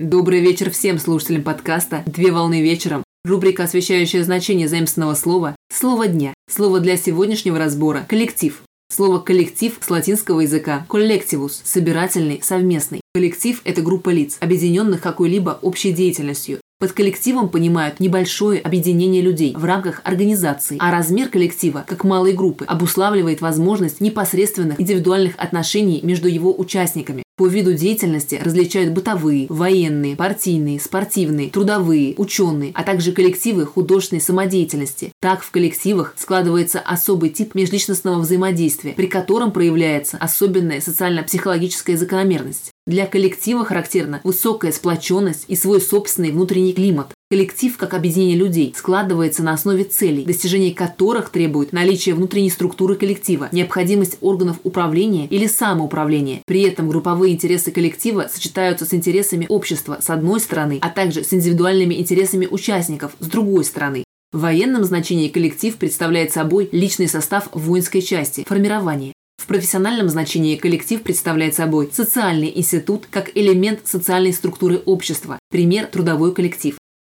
Добрый вечер всем слушателям подкаста «Две волны вечером». Рубрика, освещающая значение заимственного слова «Слово дня». Слово для сегодняшнего разбора – коллектив. Слово «коллектив» с латинского языка «коллективус» – собирательный, совместный. Коллектив – это группа лиц, объединенных какой-либо общей деятельностью. Под коллективом понимают небольшое объединение людей в рамках организации, а размер коллектива, как малой группы, обуславливает возможность непосредственных индивидуальных отношений между его участниками. По виду деятельности различают бытовые, военные, партийные, спортивные, трудовые, ученые, а также коллективы художественной самодеятельности. Так в коллективах складывается особый тип межличностного взаимодействия, при котором проявляется особенная социально-психологическая закономерность. Для коллектива характерна высокая сплоченность и свой собственный внутренний климат. Коллектив, как объединение людей, складывается на основе целей, достижение которых требует наличия внутренней структуры коллектива, необходимость органов управления или самоуправления. При этом групповые интересы коллектива сочетаются с интересами общества с одной стороны, а также с индивидуальными интересами участников с другой стороны. В военном значении коллектив представляет собой личный состав воинской части, формирование. В профессиональном значении коллектив представляет собой социальный институт как элемент социальной структуры общества, пример – трудовой коллектив.